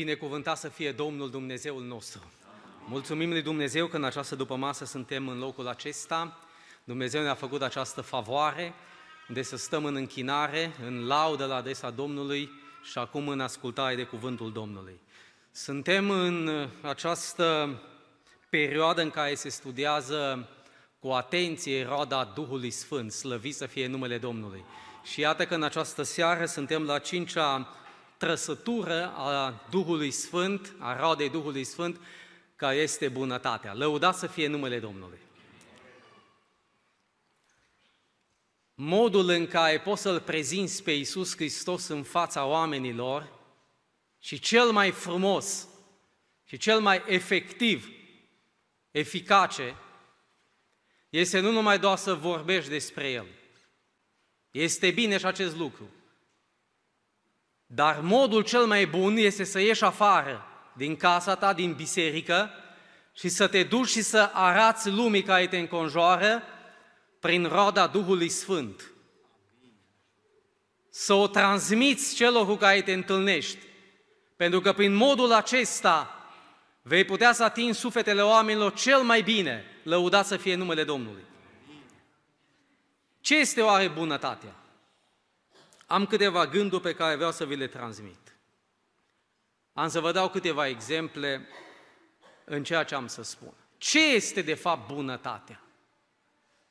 Binecuvântat să fie Domnul Dumnezeul nostru. Mulțumim lui Dumnezeu că în această dupămasă suntem în locul acesta. Dumnezeu ne-a făcut această favoare de să stăm în închinare, în laudă la adresa Domnului și acum în ascultare de cuvântul Domnului. Suntem în această perioadă în care se studiază cu atenție roada Duhului Sfânt, slăvit să fie numele Domnului. Și iată că în această seară suntem la cincea trăsătură a Duhului Sfânt, a rodei Duhului Sfânt, care este bunătatea. Lăudați să fie numele Domnului. Modul în care poți să-L prezinți pe Iisus Hristos în fața oamenilor și cel mai frumos și cel mai efectiv, eficace, este nu numai doar să vorbești despre El. Este bine și acest lucru. Dar modul cel mai bun este să ieși afară din casa ta, din biserică și să te duci și să arați lumii care te înconjoară prin roda Duhului Sfânt. Să o transmiți celor cu care te întâlnești. Pentru că prin modul acesta vei putea să atingi sufletele oamenilor cel mai bine, lăudat să fie numele Domnului. Ce este oare bunătatea? Am câteva gânduri pe care vreau să vi le transmit. Am să vă dau câteva exemple în ceea ce am să spun. Ce este de fapt bunătatea?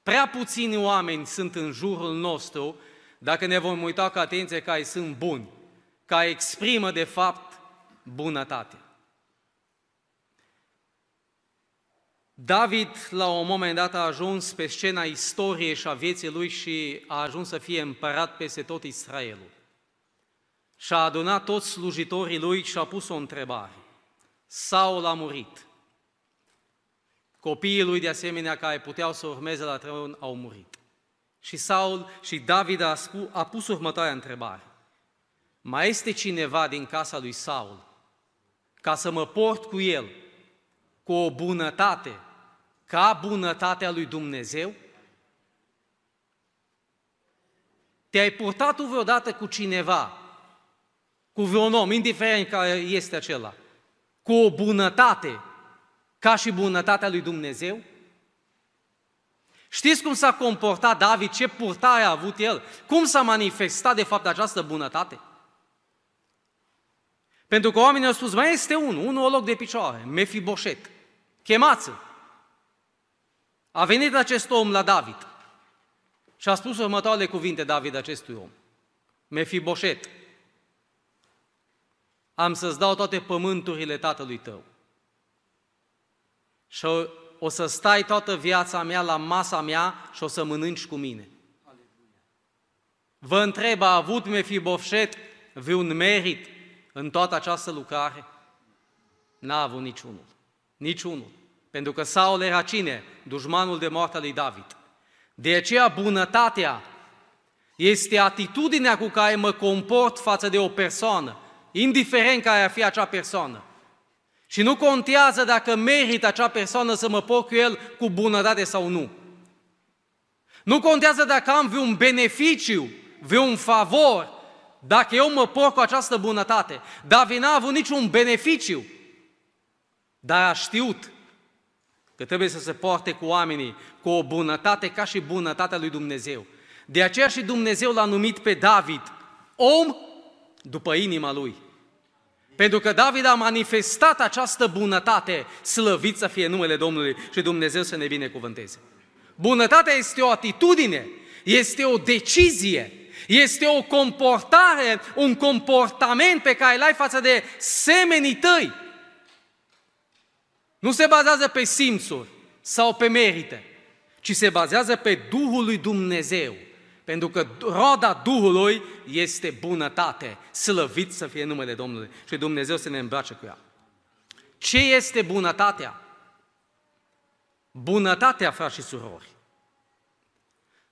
Prea puțini oameni sunt în jurul nostru, dacă ne vom uita cu atenție, care sunt buni, care exprimă de fapt bunătatea. David, la un moment dat, a ajuns pe scena istoriei și a vieții lui și a ajuns să fie împărat peste tot Israelul. Și a adunat toți slujitorii lui și a pus o întrebare. Saul a murit. Copiii lui, de asemenea, care puteau să urmeze la tron, au murit. Și Saul și David a, spus, a pus următoarea întrebare. Mai este cineva din casa lui Saul ca să mă port cu el cu o bunătate ca bunătatea lui Dumnezeu? Te-ai purtat tu vreodată cu cineva, cu vreun om, indiferent care este acela, cu o bunătate, ca și bunătatea lui Dumnezeu? Știți cum s-a comportat David, ce purtare a avut el, cum s-a manifestat de fapt această bunătate? Pentru că oamenii au spus, mai este unul, unul o loc de picioare, Mefiboset, chemați-l. A venit acest om la David și a spus următoarele cuvinte David acestui om. Mefiboset, am să-ți dau toate pământurile tatălui tău și o să stai toată viața mea la masa mea și o să mănânci cu mine. Vă întreb, a avut Mefiboset vreun merit în toată această lucrare? N-a avut niciunul. Niciunul. Pentru că Saul era cine? Dușmanul de moarte lui David. De aceea bunătatea este atitudinea cu care mă comport față de o persoană, indiferent care ar fi acea persoană. Și nu contează dacă merită acea persoană să mă port cu el cu bunătate sau nu. Nu contează dacă am vreun beneficiu, vreun favor, dacă eu mă port cu această bunătate. David n-a avut niciun beneficiu, dar a știut că trebuie să se poarte cu oamenii cu o bunătate ca și bunătatea lui Dumnezeu. De aceea și Dumnezeu l-a numit pe David om după inima lui. Pentru că David a manifestat această bunătate, slăvit să fie numele Domnului și Dumnezeu să ne binecuvânteze. Bunătatea este o atitudine, este o decizie, este o comportare, un comportament pe care îl ai față de semenii tăi. Nu se bazează pe simțuri sau pe merite, ci se bazează pe Duhul lui Dumnezeu. Pentru că roda Duhului este bunătate, slăvit să fie numele Domnului și Dumnezeu să ne îmbrace cu ea. Ce este bunătatea? Bunătatea, frați și surori,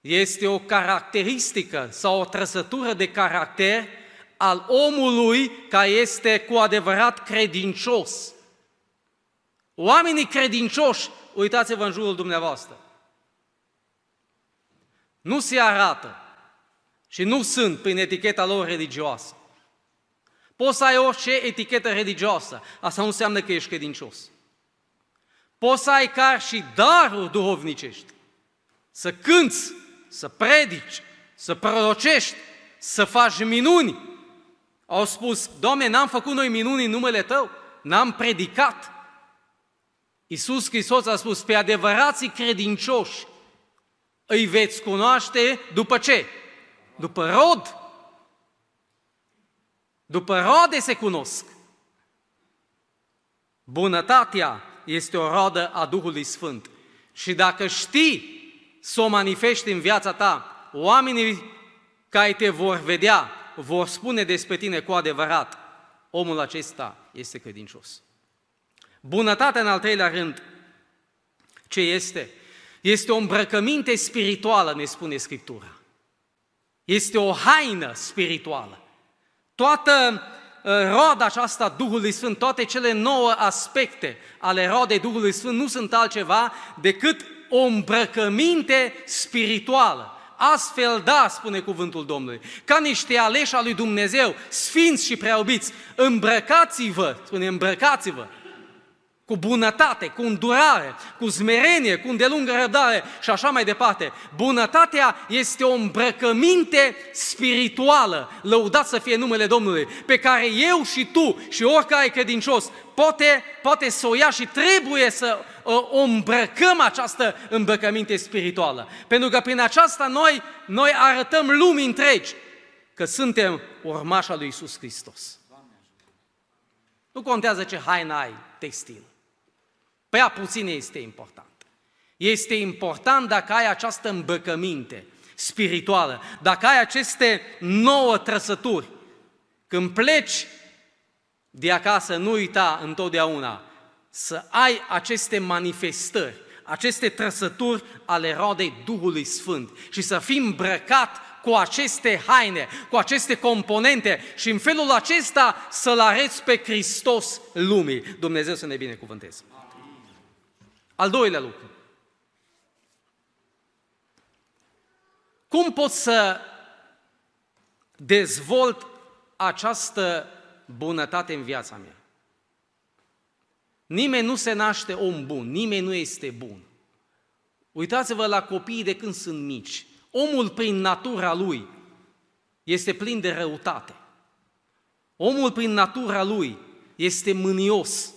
este o caracteristică sau o trăsătură de caracter al omului care este cu adevărat credincios. Oamenii credincioși, uitați-vă în jurul dumneavoastră, nu se arată și nu sunt prin eticheta lor religioasă. Poți să ai orice etichetă religioasă, asta nu înseamnă că ești credincios. Poți să ai chiar și daruri duhovnicești, să cânți, să predici, să prorocești, să faci minuni. Au spus, Doamne, n-am făcut noi minuni în numele Tău, n-am predicat. Iisus Hristos a spus, pe adevărații credincioși îi veți cunoaște după ce? După rod. După rode se cunosc. Bunătatea este o rodă a Duhului Sfânt. Și dacă știi să o manifesti în viața ta, oamenii care te vor vedea, vor spune despre tine cu adevărat, omul acesta este credincios. Bunătatea, în al treilea rând, ce este? Este o îmbrăcăminte spirituală, ne spune Scriptura. Este o haină spirituală. Toată uh, roada aceasta Duhului Sfânt, toate cele nouă aspecte ale rodei Duhului Sfânt nu sunt altceva decât o îmbrăcăminte spirituală. Astfel da, spune cuvântul Domnului, ca niște aleși al lui Dumnezeu, sfinți și preobiți, îmbrăcați-vă, spune îmbrăcați-vă, cu bunătate, cu îndurare, cu smerenie, cu îndelungă răbdare și așa mai departe. Bunătatea este o îmbrăcăminte spirituală, lăudat să fie numele Domnului, pe care eu și tu și oricare credincios poate, poate să o ia și trebuie să o îmbrăcăm această îmbrăcăminte spirituală. Pentru că prin aceasta noi, noi arătăm lumii întregi că suntem urmașa lui Isus Hristos. Nu contează ce haină ai textil. Prea puțin este important. Este important dacă ai această îmbăcăminte spirituală, dacă ai aceste nouă trăsături. Când pleci de acasă, nu uita întotdeauna să ai aceste manifestări, aceste trăsături ale rodei Duhului Sfânt și să fii îmbrăcat cu aceste haine, cu aceste componente și în felul acesta să-L arăți pe Hristos lumii. Dumnezeu să ne binecuvânteze. Al doilea lucru. Cum pot să dezvolt această bunătate în viața mea? Nimeni nu se naște om bun, nimeni nu este bun. Uitați-vă la copiii de când sunt mici. Omul prin natura lui este plin de răutate. Omul prin natura lui este mânios,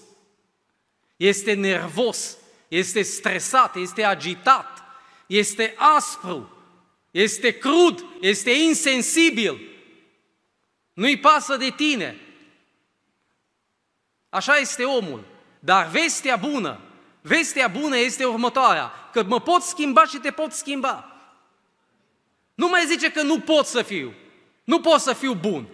este nervos, este stresat, este agitat, este aspru, este crud, este insensibil. Nu-i pasă de tine. Așa este omul. Dar vestea bună, vestea bună este următoarea, că mă pot schimba și te pot schimba. Nu mai zice că nu pot să fiu, nu pot să fiu bun.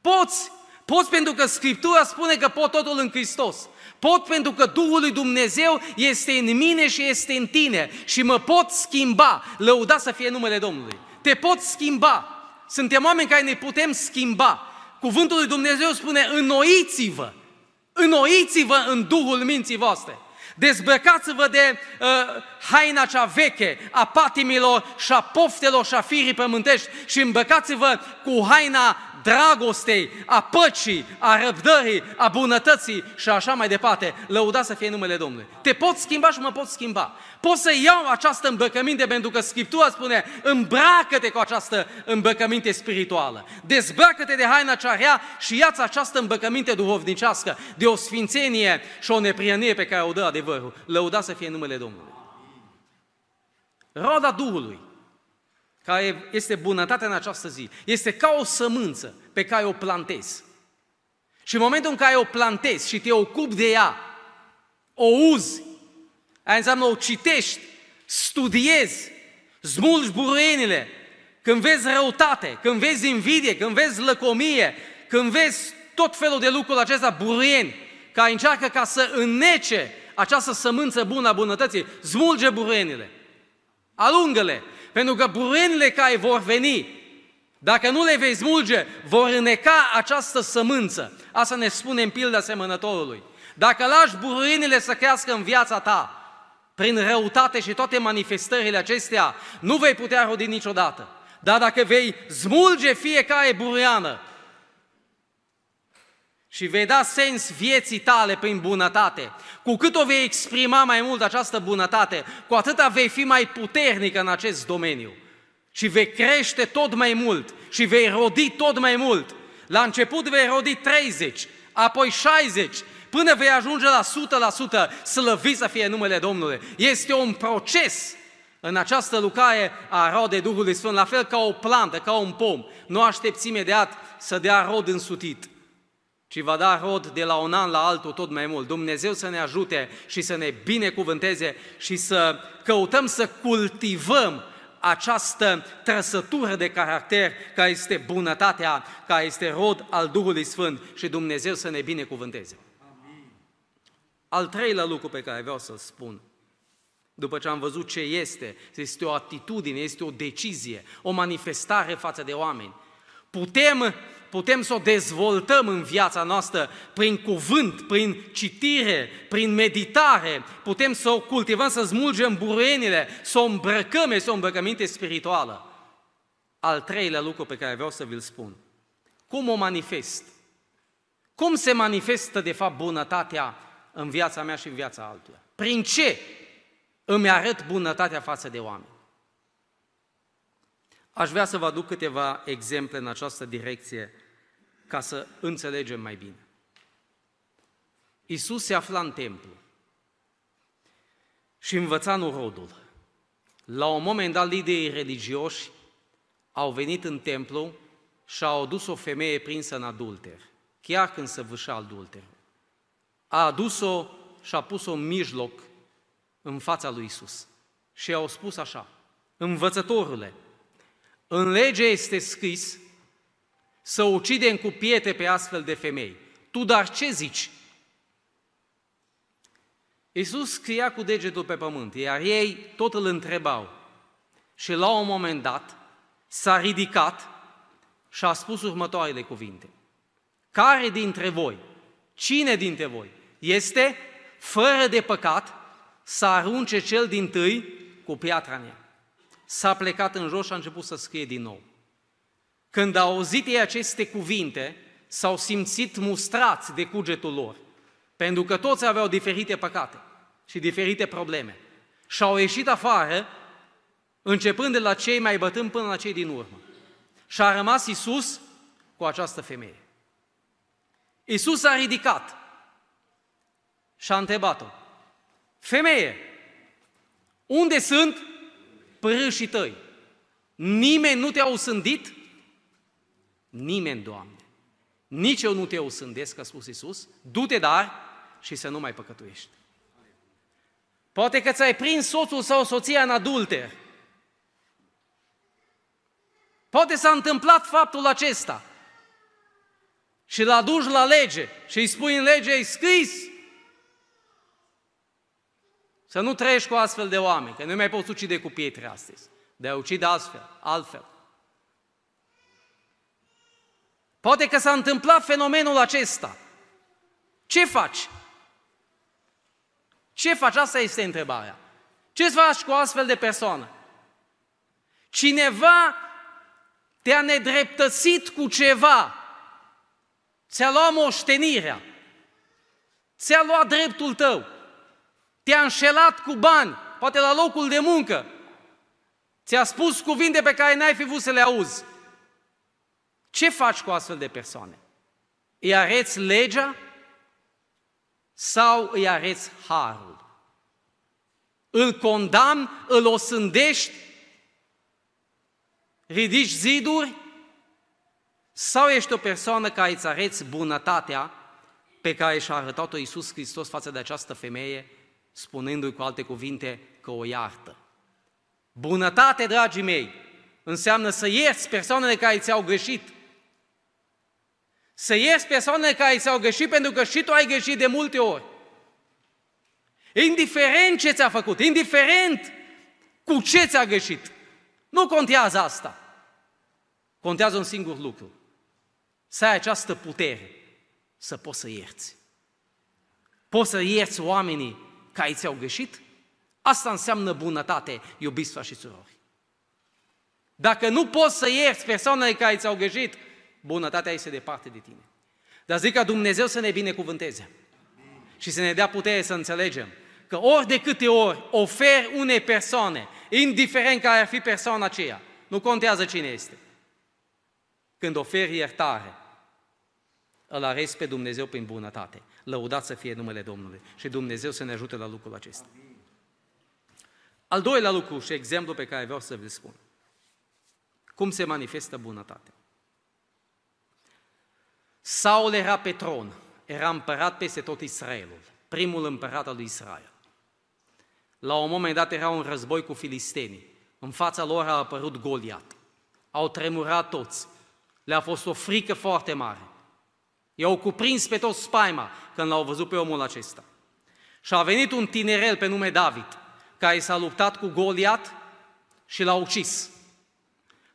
Poți, poți pentru că Scriptura spune că pot totul în Hristos. Pot pentru că Duhul lui Dumnezeu este în mine și este în tine și mă pot schimba. Lăuda să fie numele Domnului. Te pot schimba. Suntem oameni care ne putem schimba. Cuvântul lui Dumnezeu spune, înnoiți-vă, înnoiți-vă în Duhul minții voastre. Dezbrăcați-vă de uh, haina cea veche a patimilor și a poftelor și a firii pământești și îmbrăcați-vă cu haina dragostei, a păcii, a răbdării, a bunătății și așa mai departe. Lăuda să fie numele Domnului. Te pot schimba și mă pot schimba. Pot să iau această îmbrăcăminte pentru că Scriptura spune îmbracă-te cu această îmbrăcăminte spirituală. Dezbracă-te de haina cea rea și ia această îmbrăcăminte duhovnicească de o sfințenie și o neprienie pe care o dă adevărul. Lăuda să fie numele Domnului. Roda Duhului care este bunătatea în această zi, este ca o sămânță pe care o plantezi. Și în momentul în care o plantezi și te ocupi de ea, o uzi, aia înseamnă o citești, studiezi, smulgi buruienile, când vezi răutate, când vezi invidie, când vezi lăcomie, când vezi tot felul de lucruri acestea buruieni, care încearcă ca să înnece această sămânță bună a bunătății, smulge buruienile, alungă-le, pentru că buruienile care vor veni, dacă nu le vei smulge, vor îneca această sămânță. Asta ne spune în pilda semănătorului. Dacă lași buruienile să crească în viața ta, prin răutate și toate manifestările acestea, nu vei putea rodi niciodată. Dar dacă vei smulge fiecare buruiană, și vei da sens vieții tale prin bunătate. Cu cât o vei exprima mai mult această bunătate, cu atâta vei fi mai puternic în acest domeniu. Și vei crește tot mai mult și vei rodi tot mai mult. La început vei rodi 30, apoi 60, până vei ajunge la 100%, slăvit să fie numele Domnului. Este un proces în această lucrare a rode Duhului Sfânt, la fel ca o plantă, ca un pom. Nu aștepți imediat să dea rod însutit ci va da rod de la un an la altul tot mai mult. Dumnezeu să ne ajute și să ne binecuvânteze și să căutăm să cultivăm această trăsătură de caracter care este bunătatea, care este rod al Duhului Sfânt și Dumnezeu să ne binecuvânteze. Amin. Al treilea lucru pe care vreau să-l spun, după ce am văzut ce este, este o atitudine, este o decizie, o manifestare față de oameni. Putem putem să o dezvoltăm în viața noastră prin cuvânt, prin citire, prin meditare, putem să o cultivăm, să smulgem buruienile, să o îmbrăcăm, este o îmbrăcăminte spirituală. Al treilea lucru pe care vreau să vi-l spun. Cum o manifest? Cum se manifestă, de fapt, bunătatea în viața mea și în viața altuia? Prin ce îmi arăt bunătatea față de oameni? Aș vrea să vă aduc câteva exemple în această direcție ca să înțelegem mai bine. Isus se afla în templu și învăța norodul. La un moment dat, liderii religioși au venit în templu și au adus o femeie prinsă în adulter, chiar când se vâșea adulter. A adus-o și a pus-o în mijloc, în fața lui Isus. Și au spus așa, învățătorule, în lege este scris să ucidem cu pietre pe astfel de femei. Tu dar ce zici? Iisus scria cu degetul pe pământ, iar ei tot îl întrebau. Și la un moment dat s-a ridicat și a spus următoarele cuvinte. Care dintre voi, cine dintre voi este fără de păcat să arunce cel din tâi cu piatra în ea? S-a plecat în jos și a început să scrie din nou. Când au auzit ei aceste cuvinte, s-au simțit mustrați de cugetul lor, pentru că toți aveau diferite păcate și diferite probleme. Și au ieșit afară, începând de la cei mai bătâni până la cei din urmă. Și a rămas Isus cu această femeie. Isus a ridicat și a întrebat-o, Femeie, unde sunt părâșii tăi? Nimeni nu te-a usândit? Nimeni, Doamne. Nici eu nu te osândesc, a spus Iisus, du-te dar și să nu mai păcătuiești. Poate că ți-ai prins soțul sau soția în adulter. Poate s-a întâmplat faptul acesta. Și l aduci la lege și îi spui în lege, ai scris să nu trăiești cu astfel de oameni, că nu mai poți ucide cu pietre astăzi, de a ucide altfel, altfel. Poate că s-a întâmplat fenomenul acesta. Ce faci? Ce faci? Asta este întrebarea. Ce faci cu astfel de persoană? Cineva te-a nedreptățit cu ceva, ți-a luat moștenirea, ți-a luat dreptul tău, te-a înșelat cu bani, poate la locul de muncă, ți-a spus cuvinte pe care n-ai fi vrut să le auzi. Ce faci cu astfel de persoane? Îi areți legea sau îi areți harul? Îl condamn, îl osândești, ridici ziduri sau ești o persoană care îți areți bunătatea pe care și-a arătat-o Iisus Hristos față de această femeie, spunându-i cu alte cuvinte că o iartă. Bunătate, dragii mei, înseamnă să ierți persoanele care ți-au greșit, să ierți persoanele care ți-au greșit pentru că și tu ai greșit de multe ori. Indiferent ce ți-a făcut, indiferent cu ce ți-a greșit. Nu contează asta. Contează un singur lucru. Să ai această putere să poți să ierți. Poți să ierți oamenii care ți-au greșit? Asta înseamnă bunătate, iubiți și surori. Dacă nu poți să ierți persoanele care ți-au greșit, bunătatea este departe de tine. Dar zic ca Dumnezeu să ne binecuvânteze și să ne dea putere să înțelegem că ori de câte ori ofer unei persoane, indiferent care ar fi persoana aceea, nu contează cine este, când oferi iertare, îl arezi pe Dumnezeu prin bunătate. Lăudat să fie numele Domnului și Dumnezeu să ne ajute la lucrul acesta. Al doilea lucru și exemplu pe care vreau să vă spun. Cum se manifestă bunătatea? Saul era pe tron, era împărat peste tot Israelul, primul împărat al lui Israel. La un moment dat era un război cu filistenii. În fața lor a apărut Goliat. Au tremurat toți. Le-a fost o frică foarte mare. I-au cuprins pe toți spaima când l-au văzut pe omul acesta. Și a venit un tinerel pe nume David, care s-a luptat cu Goliat și l-a ucis.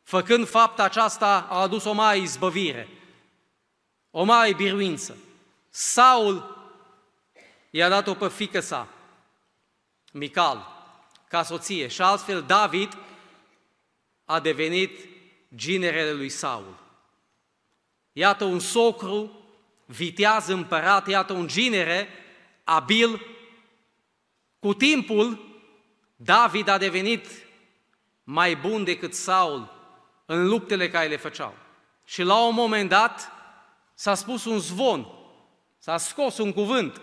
Făcând fapta aceasta, a adus o mare izbăvire, o mare biruință. Saul i-a dat-o pe fică sa, Mical, ca soție, și altfel David a devenit ginerele lui Saul. Iată un socru, viteaz împărat, iată un ginere abil. Cu timpul, David a devenit mai bun decât Saul în luptele care le făceau. Și la un moment dat s-a spus un zvon, s-a scos un cuvânt,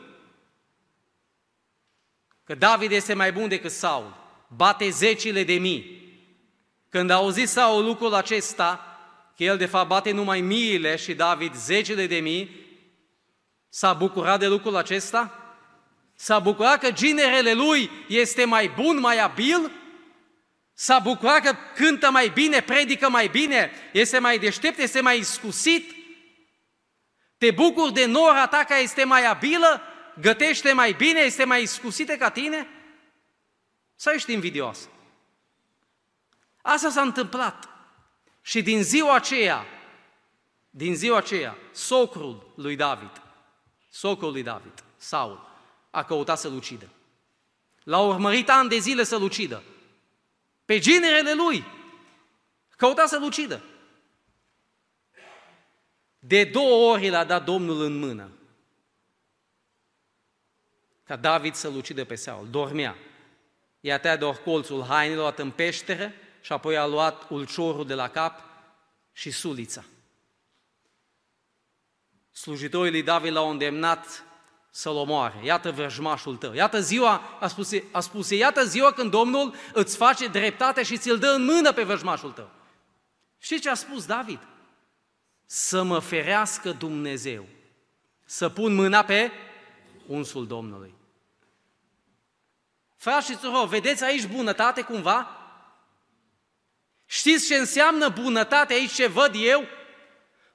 că David este mai bun decât Saul, bate zecile de mii. Când a auzit Saul lucrul acesta, că el de fapt bate numai miile și David zecile de mii, s-a bucurat de lucrul acesta? S-a bucurat că ginerele lui este mai bun, mai abil? S-a bucurat că cântă mai bine, predică mai bine, este mai deștept, este mai iscusit? Te bucuri de nora ta care este mai abilă? Gătește mai bine? Este mai iscusită ca tine? Sau ești invidios? Asta s-a întâmplat. Și din ziua aceea, din ziua aceea, socrul lui David, socrul lui David, Saul, a căutat să-l ucidă. L-a urmărit ani de zile să-l ucidă. Pe ginerele lui. Căuta să-l ucidă. De două ori l-a dat Domnul în mână. Ca David să-l ucidă pe Saul. Dormea. I-a tăiat de colțul hainelor, a în peșteră și apoi a luat ulciorul de la cap și sulița. Slujitorii lui David l-au îndemnat să-l omoare. Iată vrăjmașul tău. Iată ziua, a spus, a spus, iată ziua când Domnul îți face dreptate și ți-l dă în mână pe vrăjmașul tău. Și ce a spus David? Să mă ferească Dumnezeu. Să pun mâna pe unsul Domnului. Frați și surori, vedeți aici bunătate cumva? Știți ce înseamnă bunătate aici ce văd eu?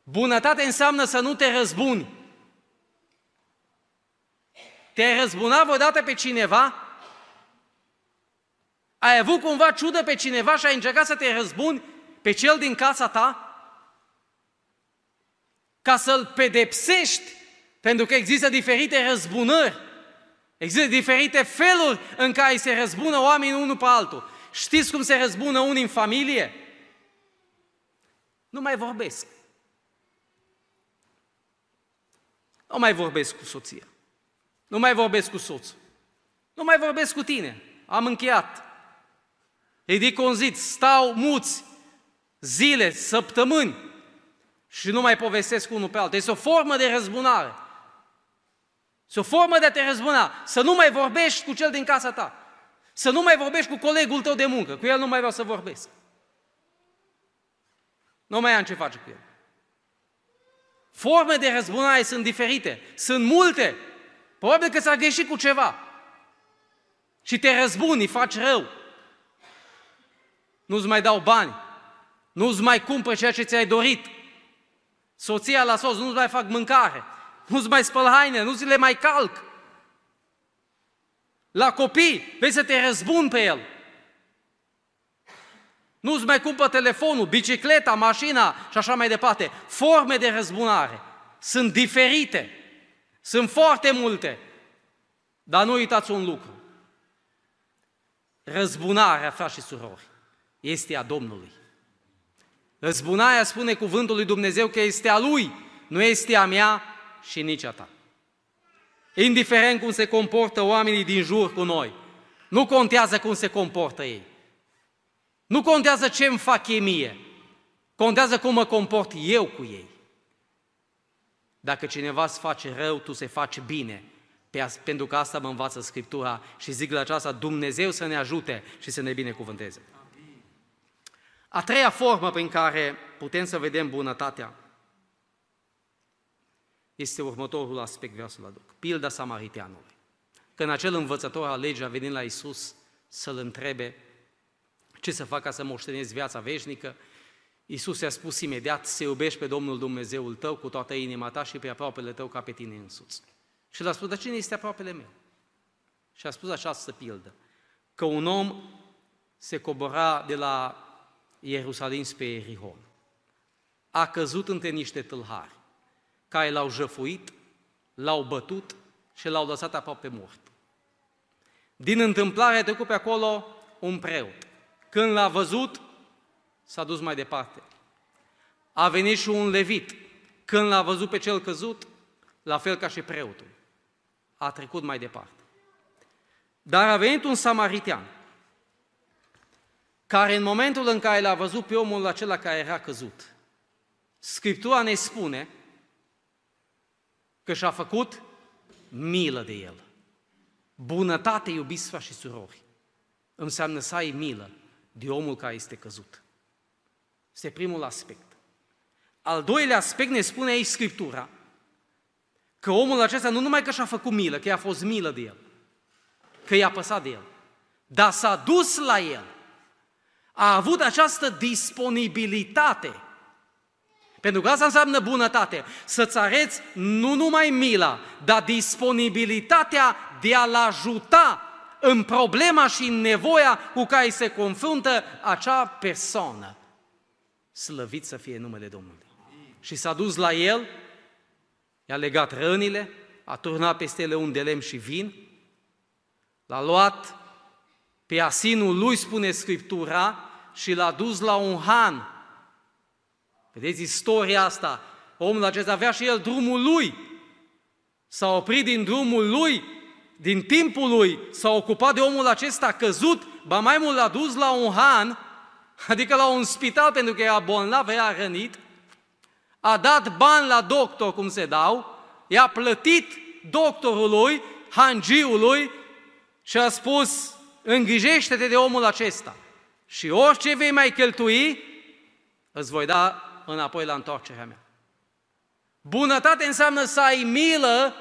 Bunătate înseamnă să nu te răzbuni. Te-ai răzbunat vreodată pe cineva? Ai avut cumva ciudă pe cineva și ai încercat să te răzbuni pe cel din casa ta? Ca să-l pedepsești, pentru că există diferite răzbunări. Există diferite feluri în care se răzbună oamenii unul pe altul. Știți cum se răzbună unii în familie? Nu mai vorbesc. Nu mai vorbesc cu soția. Nu mai vorbesc cu soțul. Nu mai vorbesc cu tine. Am încheiat. Ridic un zid, stau muți, zile, săptămâni și nu mai povestesc unul pe altul. Este o formă de răzbunare. Este o formă de a te răzbuna. Să nu mai vorbești cu cel din casa ta. Să nu mai vorbești cu colegul tău de muncă. Cu el nu mai vreau să vorbesc. Nu mai am ce face cu el. Forme de răzbunare sunt diferite. Sunt multe. Probabil că ți-a greșit cu ceva. Și te răzbuni, îi faci rău. Nu-ți mai dau bani. Nu-ți mai cumpăr ceea ce ți-ai dorit. Soția la soț nu-ți mai fac mâncare. Nu-ți mai spăl haine, nu ți le mai calc. La copii, vei să te răzbun pe el. Nu-ți mai cumpă telefonul, bicicleta, mașina și așa mai departe. Forme de răzbunare sunt diferite. Sunt foarte multe. Dar nu uitați un lucru. Răzbunarea, frați și surori, este a Domnului. Răzbunarea spune cuvântul lui Dumnezeu că este a Lui, nu este a mea, și nici a ta. Indiferent cum se comportă oamenii din jur cu noi, nu contează cum se comportă ei. Nu contează ce îmi fac ei mie. Contează cum mă comport eu cu ei. Dacă cineva îți face rău, tu se faci bine. Pentru că asta mă învață Scriptura și zic la aceasta, Dumnezeu să ne ajute și să ne binecuvânteze. A treia formă prin care putem să vedem bunătatea este următorul aspect, vreau să-l aduc. Pilda samariteanului. Când acel învățător al legii a venit la Isus să-l întrebe ce să fac ca să moștenesc viața veșnică, Isus i-a spus imediat, să iubești pe Domnul Dumnezeul tău cu toată inima ta și pe aproapele tău ca pe tine însuți. Și l-a spus, dar cine este aproapele meu? Și a spus această pildă, că un om se cobora de la Ierusalim spre Erihon. A căzut între niște tâlhari, care l-au jăfuit, l-au bătut și l-au lăsat aproape mort. Din întâmplare a trecut pe acolo un preot. Când l-a văzut, s-a dus mai departe. A venit și un levit. Când l-a văzut pe cel căzut, la fel ca și preotul, a trecut mai departe. Dar a venit un samaritean, care în momentul în care l-a văzut pe omul acela care era căzut, Scriptura ne spune că și-a făcut milă de el. Bunătate, iubiți frați și surori, înseamnă să ai milă de omul care este căzut. Este primul aspect. Al doilea aspect ne spune aici Scriptura că omul acesta nu numai că și-a făcut milă, că i-a fost milă de el, că i-a păsat de el, dar s-a dus la el. A avut această disponibilitate. Pentru că asta înseamnă bunătate. Să-ți arăți nu numai mila, dar disponibilitatea de a-l ajuta în problema și în nevoia cu care se confruntă acea persoană. Slăvit să fie numele Domnului. Și s-a dus la el, i-a legat rănile, a turnat peste ele un de lemn și vin, l-a luat pe asinul lui, spune Scriptura, și l-a dus la un han. Vedeți istoria asta. Omul acesta avea și el drumul lui. S-a oprit din drumul lui, din timpul lui, s-a ocupat de omul acesta căzut, ba mai mult l-a dus la un han, adică la un spital pentru că era bolnav, era rănit, a dat bani la doctor, cum se dau, i-a plătit doctorului, hangiului și a spus, îngrijește-te de omul acesta și orice vei mai cheltui, îți voi da înapoi la întoarcerea mea. Bunătate înseamnă să ai milă,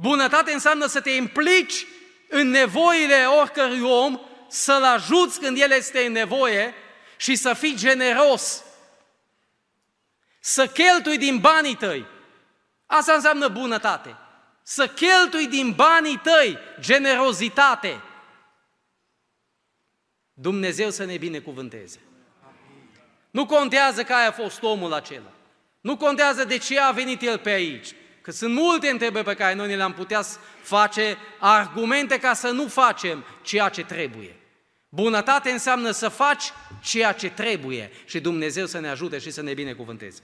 bunătate înseamnă să te implici în nevoile oricărui om, să-l ajuți când el este în nevoie și să fii generos. Să cheltui din banii tăi. Asta înseamnă bunătate. Să cheltui din banii tăi generozitate. Dumnezeu să ne binecuvânteze. Nu contează care a fost omul acela. Nu contează de ce a venit el pe aici. Că sunt multe întrebări pe care noi ne le-am putea face argumente ca să nu facem ceea ce trebuie. Bunătate înseamnă să faci ceea ce trebuie și Dumnezeu să ne ajute și să ne binecuvânteze.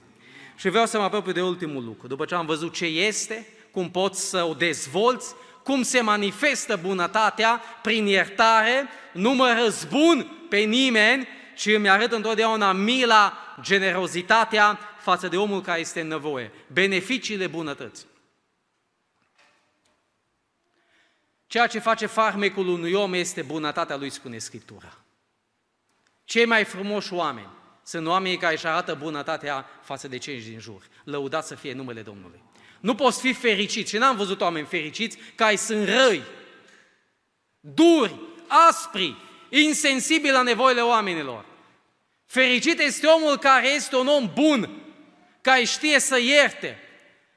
Și vreau să mă apropii de ultimul lucru. După ce am văzut ce este, cum poți să o dezvolți, cum se manifestă bunătatea prin iertare, nu mă răzbun pe nimeni, ci îmi arăt întotdeauna mila, generozitatea față de omul care este în nevoie, beneficiile bunătății. Ceea ce face farmecul unui om este bunătatea lui, spune Scriptura. Cei mai frumoși oameni sunt oamenii care își arată bunătatea față de cei din jur. Lăudat să fie numele Domnului. Nu poți fi fericit și n-am văzut oameni fericiți care sunt răi, duri, aspri, insensibili la nevoile oamenilor. Fericit este omul care este un om bun, care știe să ierte,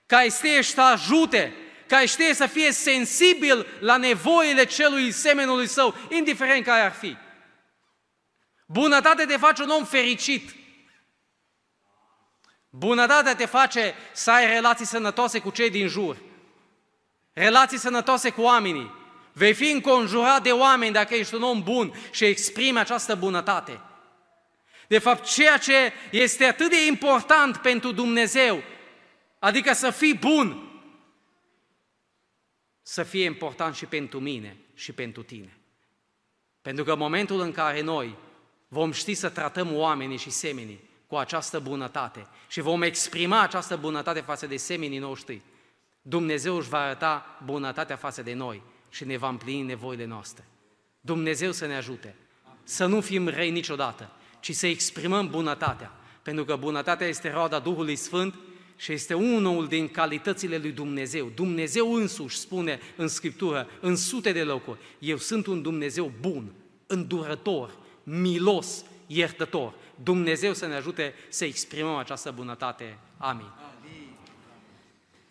care știe să ajute, care știe să fie sensibil la nevoile celui semenului său, indiferent care ar fi. Bunătatea te face un om fericit. Bunătatea te face să ai relații sănătoase cu cei din jur, relații sănătoase cu oamenii. Vei fi înconjurat de oameni dacă ești un om bun și exprimi această bunătate. De fapt, ceea ce este atât de important pentru Dumnezeu Adică să fii bun. Să fie important și pentru mine și pentru tine. Pentru că în momentul în care noi vom ști să tratăm oamenii și semenii cu această bunătate și vom exprima această bunătate față de semenii noștri, Dumnezeu își va arăta bunătatea față de noi și ne va împlini nevoile noastre. Dumnezeu să ne ajute să nu fim răi niciodată, ci să exprimăm bunătatea, pentru că bunătatea este roada Duhului Sfânt și este unul din calitățile lui Dumnezeu. Dumnezeu însuși spune în Scriptură, în sute de locuri, eu sunt un Dumnezeu bun, îndurător, milos, iertător. Dumnezeu să ne ajute să exprimăm această bunătate. Amin.